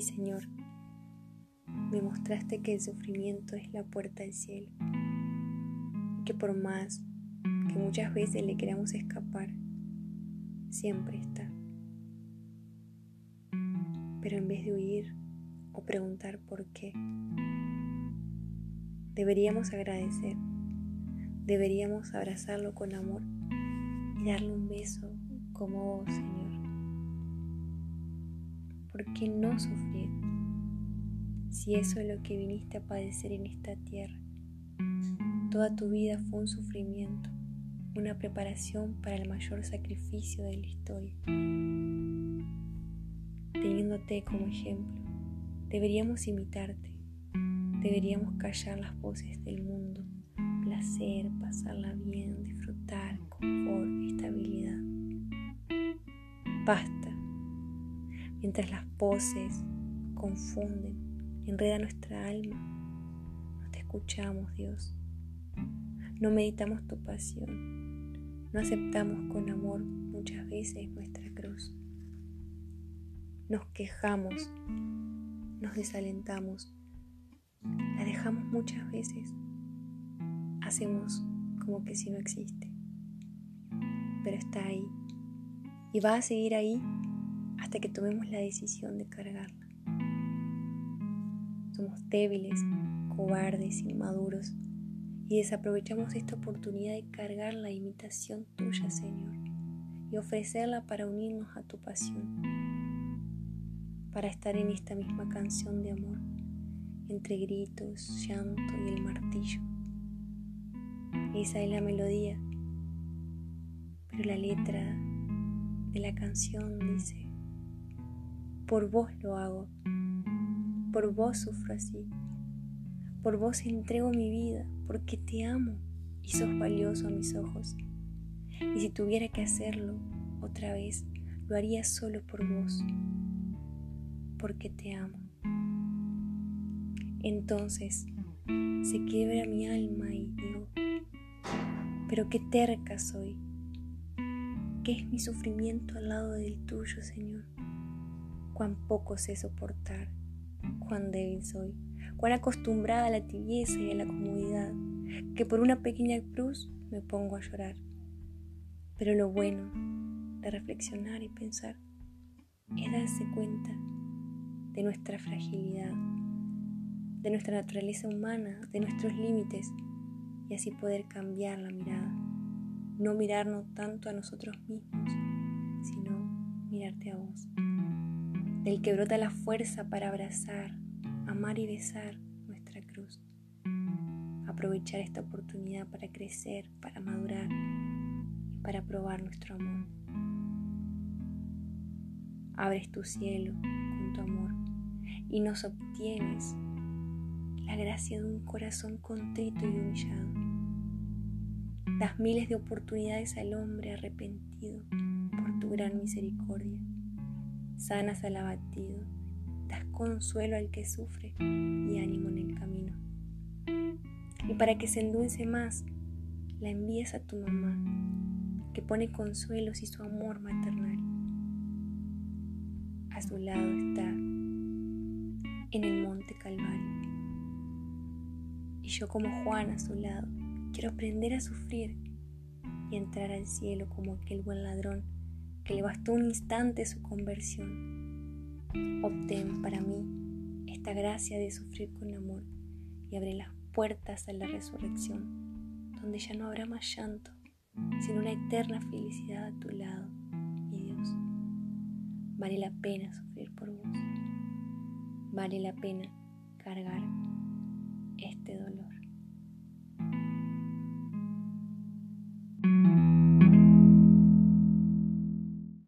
Señor, me mostraste que el sufrimiento es la puerta al cielo y que por más que muchas veces le queramos escapar, siempre está. Pero en vez de huir o preguntar por qué, deberíamos agradecer, deberíamos abrazarlo con amor y darle un beso como vos, Señor. ¿Por qué no sufrir? Si eso es lo que viniste a padecer en esta tierra. Toda tu vida fue un sufrimiento, una preparación para el mayor sacrificio de la historia. Teniéndote como ejemplo, deberíamos imitarte, deberíamos callar las voces del mundo, placer, pasarla bien, disfrutar, confort, estabilidad. Basta, mientras las voces confunden, enredan nuestra alma, no te escuchamos, Dios. No meditamos tu pasión, no aceptamos con amor muchas veces nuestra cruz. Nos quejamos, nos desalentamos, la dejamos muchas veces, hacemos como que si no existe, pero está ahí y va a seguir ahí hasta que tomemos la decisión de cargarla. Somos débiles, cobardes, inmaduros y desaprovechamos esta oportunidad de cargar la imitación tuya, Señor, y ofrecerla para unirnos a tu pasión, para estar en esta misma canción de amor, entre gritos, llanto y el martillo. Esa es la melodía, pero la letra de la canción dice, por vos lo hago, por vos sufro así por vos entrego mi vida, porque te amo y sos valioso a mis ojos. Y si tuviera que hacerlo otra vez, lo haría solo por vos, porque te amo. Entonces se quiebra mi alma y digo, pero qué terca soy, qué es mi sufrimiento al lado del tuyo, Señor. Cuán poco sé soportar, cuán débil soy cuán acostumbrada a la tibieza y a la comodidad, que por una pequeña cruz me pongo a llorar. Pero lo bueno de reflexionar y pensar es darse cuenta de nuestra fragilidad, de nuestra naturaleza humana, de nuestros límites, y así poder cambiar la mirada. No mirarnos tanto a nosotros mismos, sino mirarte a vos, del que brota la fuerza para abrazar, amar y besar nuestra cruz. Aprovechar esta oportunidad para crecer, para madurar y para probar nuestro amor. Abres tu cielo con tu amor y nos obtienes la gracia de un corazón contrito y humillado. Das miles de oportunidades al hombre arrepentido por tu gran misericordia. Sanas al abatido das consuelo al que sufre y ánimo en el camino. Y para que se endulce más, la envías a tu mamá, que pone consuelos y su amor maternal. A su lado está en el monte Calvario. Y yo como Juan a su lado, quiero aprender a sufrir y entrar al cielo como aquel buen ladrón que le bastó un instante su conversión Obtén para mí esta gracia de sufrir con amor y abre las puertas a la resurrección, donde ya no habrá más llanto, sino una eterna felicidad a tu lado, mi Dios. Vale la pena sufrir por vos. Vale la pena cargar